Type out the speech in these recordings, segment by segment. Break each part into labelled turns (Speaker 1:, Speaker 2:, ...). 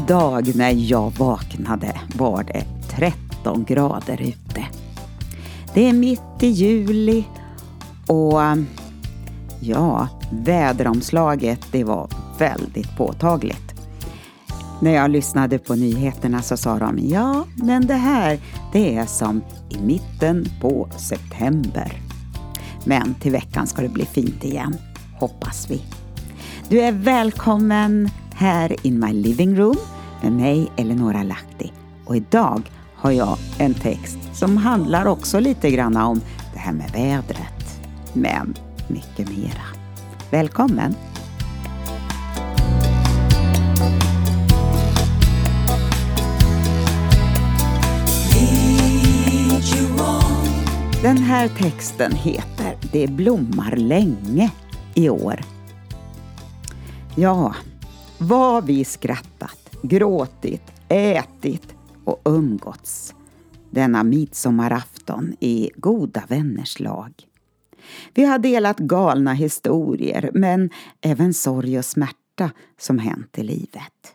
Speaker 1: Idag när jag vaknade var det 13 grader ute. Det är mitt i juli och um, ja, väderomslaget det var väldigt påtagligt. När jag lyssnade på nyheterna så sa de ja, men det här det är som i mitten på september. Men till veckan ska det bli fint igen, hoppas vi. Du är välkommen här in my living room med mig Eleonora Lahti. Och idag har jag en text som handlar också lite grann om det här med vädret. Men mycket mera. Välkommen! Den här texten heter Det blommar länge i år. Ja, vad vi skrattat, gråtit, ätit och umgåtts denna midsommarafton i goda vänners lag. Vi har delat galna historier men även sorg och smärta som hänt i livet.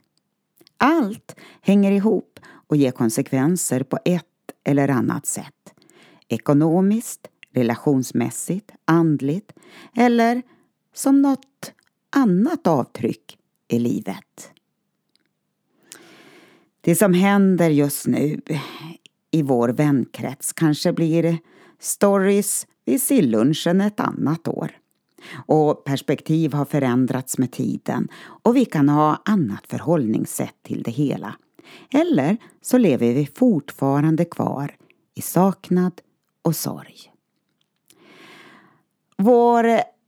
Speaker 1: Allt hänger ihop och ger konsekvenser på ett eller annat sätt. Ekonomiskt, relationsmässigt, andligt eller som något annat avtryck i livet. Det som händer just nu i vår vänkrets kanske blir stories vid sillunchen ett annat år. Och perspektiv har förändrats med tiden och vi kan ha annat förhållningssätt till det hela. Eller så lever vi fortfarande kvar i saknad och sorg. Vår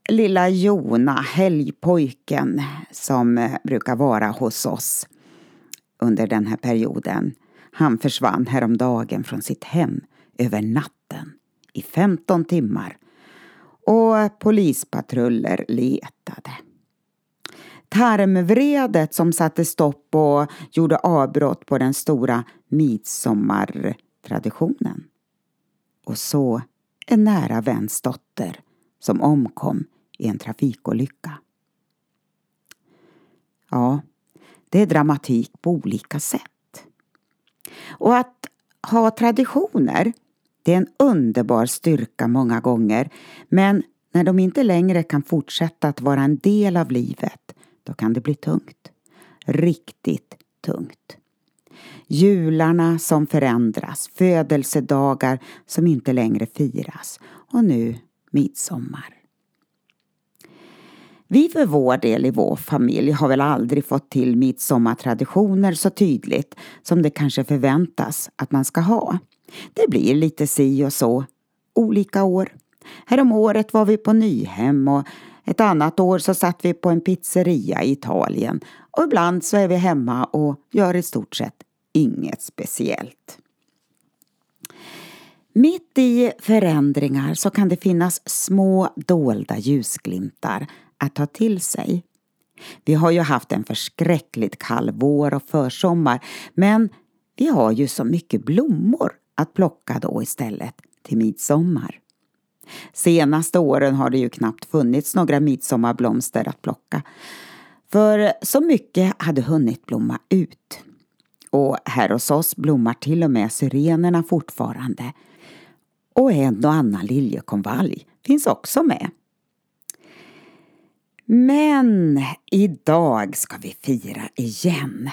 Speaker 1: lilla Jona, helgpojken som brukar vara hos oss under den här perioden, han försvann häromdagen från sitt hem över natten i 15 timmar och polispatruller letade. Tarmvredet som satte stopp och gjorde avbrott på den stora midsommartraditionen. Och så en nära väns dotter som omkom i en trafikolycka. Ja, det är dramatik på olika sätt. Och att ha traditioner, det är en underbar styrka många gånger, men när de inte längre kan fortsätta att vara en del av livet, då kan det bli tungt. Riktigt tungt. Jularna som förändras, födelsedagar som inte längre firas och nu midsommar. Vi för vår del i vår familj har väl aldrig fått till midsommartraditioner så tydligt som det kanske förväntas att man ska ha. Det blir lite si och så, olika år. Härom året var vi på Nyhem och ett annat år så satt vi på en pizzeria i Italien och ibland så är vi hemma och gör i stort sett inget speciellt. Mitt i förändringar så kan det finnas små dolda ljusglimtar att ta till sig. Vi har ju haft en förskräckligt kall vår och försommar men vi har ju så mycket blommor att plocka då istället till midsommar. Senaste åren har det ju knappt funnits några midsommarblomster att plocka. För så mycket hade hunnit blomma ut. Och här hos oss blommar till och med syrenerna fortfarande. Och en och annan liljekonvalj finns också med. Men idag ska vi fira igen.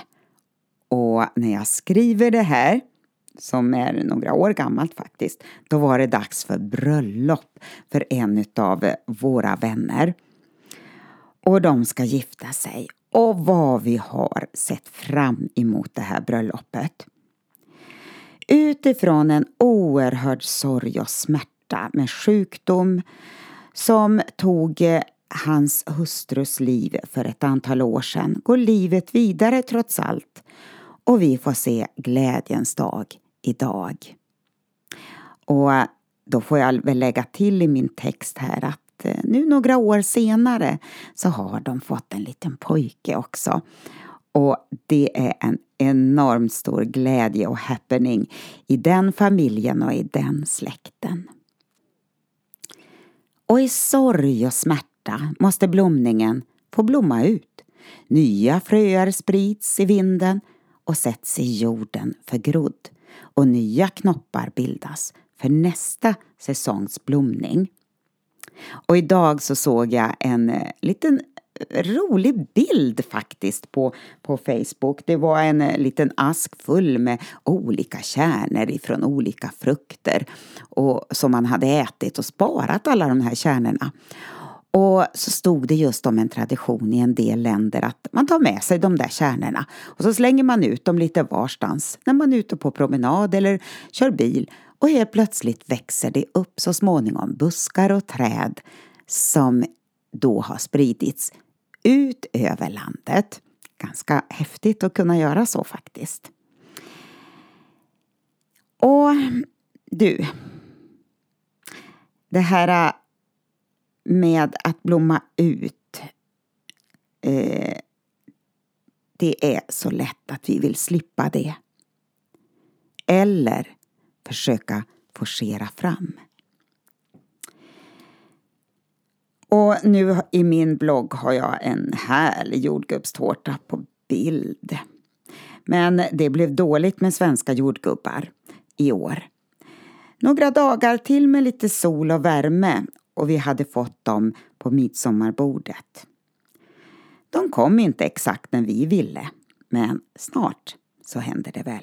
Speaker 1: Och när jag skriver det här, som är några år gammalt faktiskt, då var det dags för bröllop för en av våra vänner. Och de ska gifta sig. Och vad vi har sett fram emot det här bröllopet. Utifrån en oerhörd sorg och smärta med sjukdom som tog hans hustrus liv för ett antal år sedan går livet vidare trots allt och vi får se glädjens dag idag. Och då får jag väl lägga till i min text här att eh, nu några år senare så har de fått en liten pojke också. Och det är en enormt stor glädje och happening i den familjen och i den släkten. Och i sorg och smärta måste blomningen få blomma ut Nya fröer sprids i vinden och sätts i jorden för grodd. och nya knoppar bildas för nästa säsongs blomning. Och idag så såg jag en eh, liten eh, rolig bild faktiskt på, på Facebook. Det var en eh, liten ask full med olika kärnor ifrån olika frukter och, som man hade ätit och sparat alla de här kärnorna. Och så stod det just om en tradition i en del länder att man tar med sig de där kärnorna och så slänger man ut dem lite varstans när man är ute på promenad eller kör bil och helt plötsligt växer det upp så småningom buskar och träd som då har spridits ut över landet. Ganska häftigt att kunna göra så faktiskt. Och du, det här äh, med att blomma ut eh, det är så lätt att vi vill slippa det. Eller försöka forcera fram. Och nu i min blogg har jag en härlig jordgubbstårta på bild. Men det blev dåligt med svenska jordgubbar i år. Några dagar till med lite sol och värme och vi hade fått dem på midsommarbordet. De kom inte exakt när vi ville, men snart så händer det väl.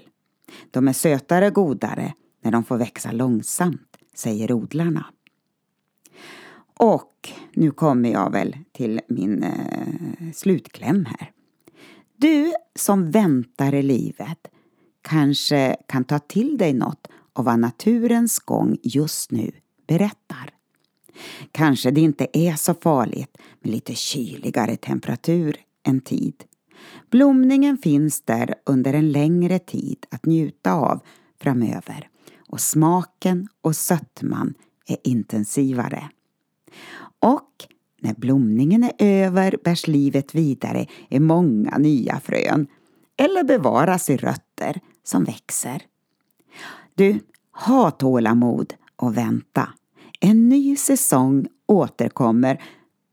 Speaker 1: De är sötare och godare när de får växa långsamt, säger odlarna. Och nu kommer jag väl till min eh, slutkläm här. Du som väntar i livet kanske kan ta till dig något av vad naturens gång just nu berättar. Kanske det inte är så farligt med lite kyligare temperatur en tid. Blomningen finns där under en längre tid att njuta av framöver och smaken och sötman är intensivare. Och när blomningen är över bärs livet vidare i många nya frön eller bevaras i rötter som växer. Du, ha tålamod och vänta. En ny säsong återkommer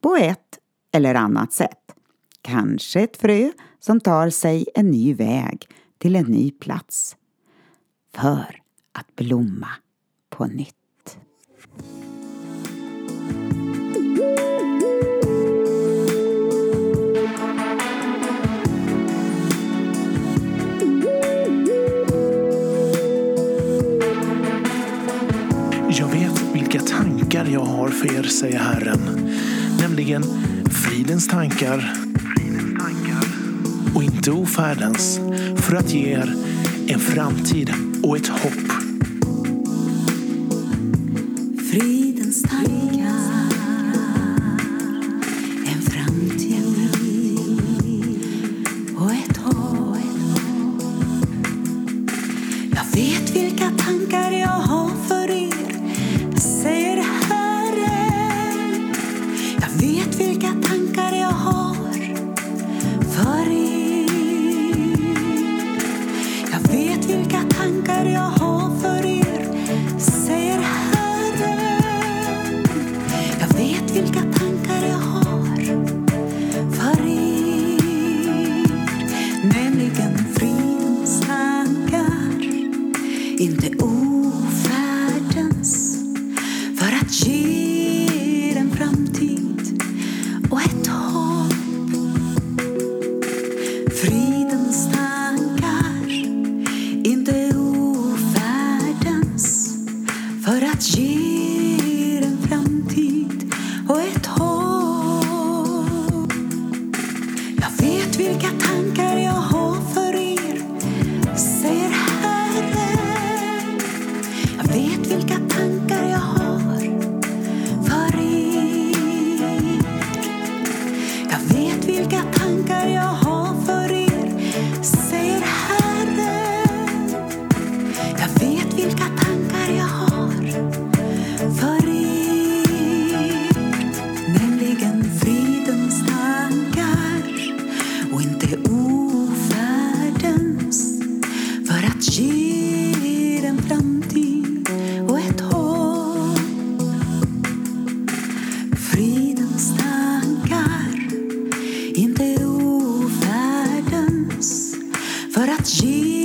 Speaker 1: på ett eller annat sätt. Kanske ett frö som tar sig en ny väg till en ny plats. För att blomma på nytt.
Speaker 2: Jag har för er, säger Herren. Nämligen fridens tankar och inte ofärdens för att ge er en framtid och ett hopp.
Speaker 3: Fridens tankar, Fridens att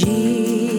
Speaker 3: för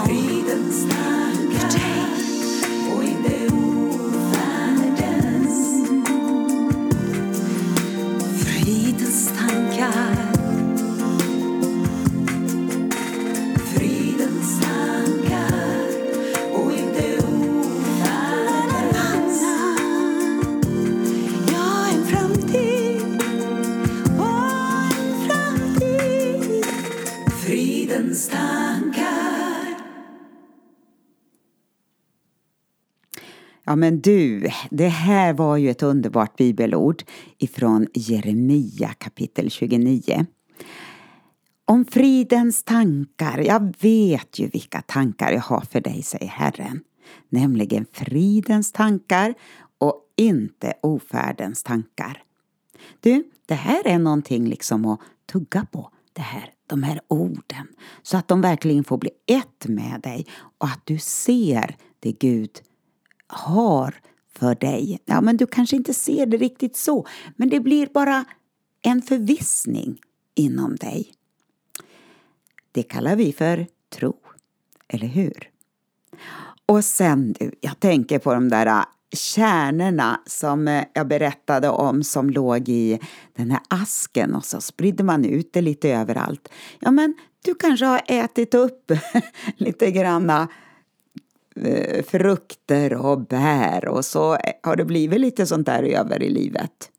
Speaker 3: jag fridens tankar för dig och inte ofärdens. Fridens tankar Fridens tankar och inte ofärdens. Ja, en framtid och en framtid Fridens tankar
Speaker 1: Ja men du, det här var ju ett underbart bibelord ifrån Jeremia kapitel 29. Om fridens tankar, jag vet ju vilka tankar jag har för dig, säger Herren. Nämligen fridens tankar och inte ofärdens tankar. Du, det här är någonting liksom att tugga på, det här, de här orden. Så att de verkligen får bli ett med dig och att du ser det Gud har för dig. Ja, men du kanske inte ser det riktigt så, men det blir bara en förvissning inom dig. Det kallar vi för tro, eller hur? Och sen du, jag tänker på de där äh, kärnorna som äh, jag berättade om som låg i den här asken och så spridde man ut det lite överallt. Ja, men du kanske har ätit upp lite granna eh, frukter och bär och så eh, har det blivit lite sånt där över i livet.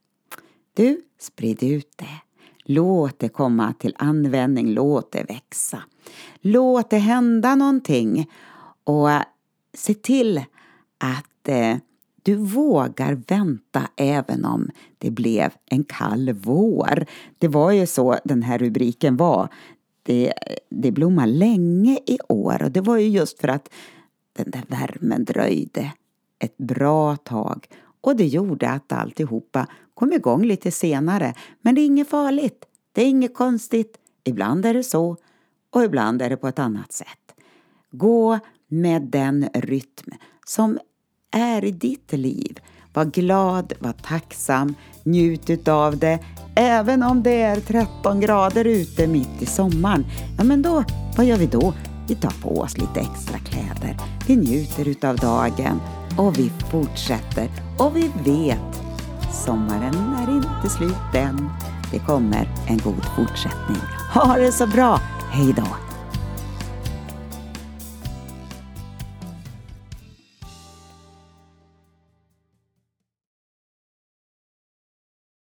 Speaker 1: Du, sprid ut det. Låt det komma till användning, låt det växa. Låt det hända någonting och eh, se till att eh, du vågar vänta även om det blev en kall vår. Det var ju så den här rubriken var. Det, det blommar länge i år och det var ju just för att den där värmen dröjde ett bra tag och det gjorde att alltihopa kom igång lite senare. Men det är inget farligt. Det är inget konstigt. Ibland är det så och ibland är det på ett annat sätt. Gå med den rytm som är i ditt liv. Var glad, var tacksam, njut utav det. Även om det är 13 grader ute mitt i sommaren. Ja, men då, vad gör vi då? Vi tar på oss lite extra kläder. Vi njuter utav dagen och vi fortsätter och vi vet sommaren är inte slut än. Det kommer en god fortsättning. Ha det så bra! Hej då!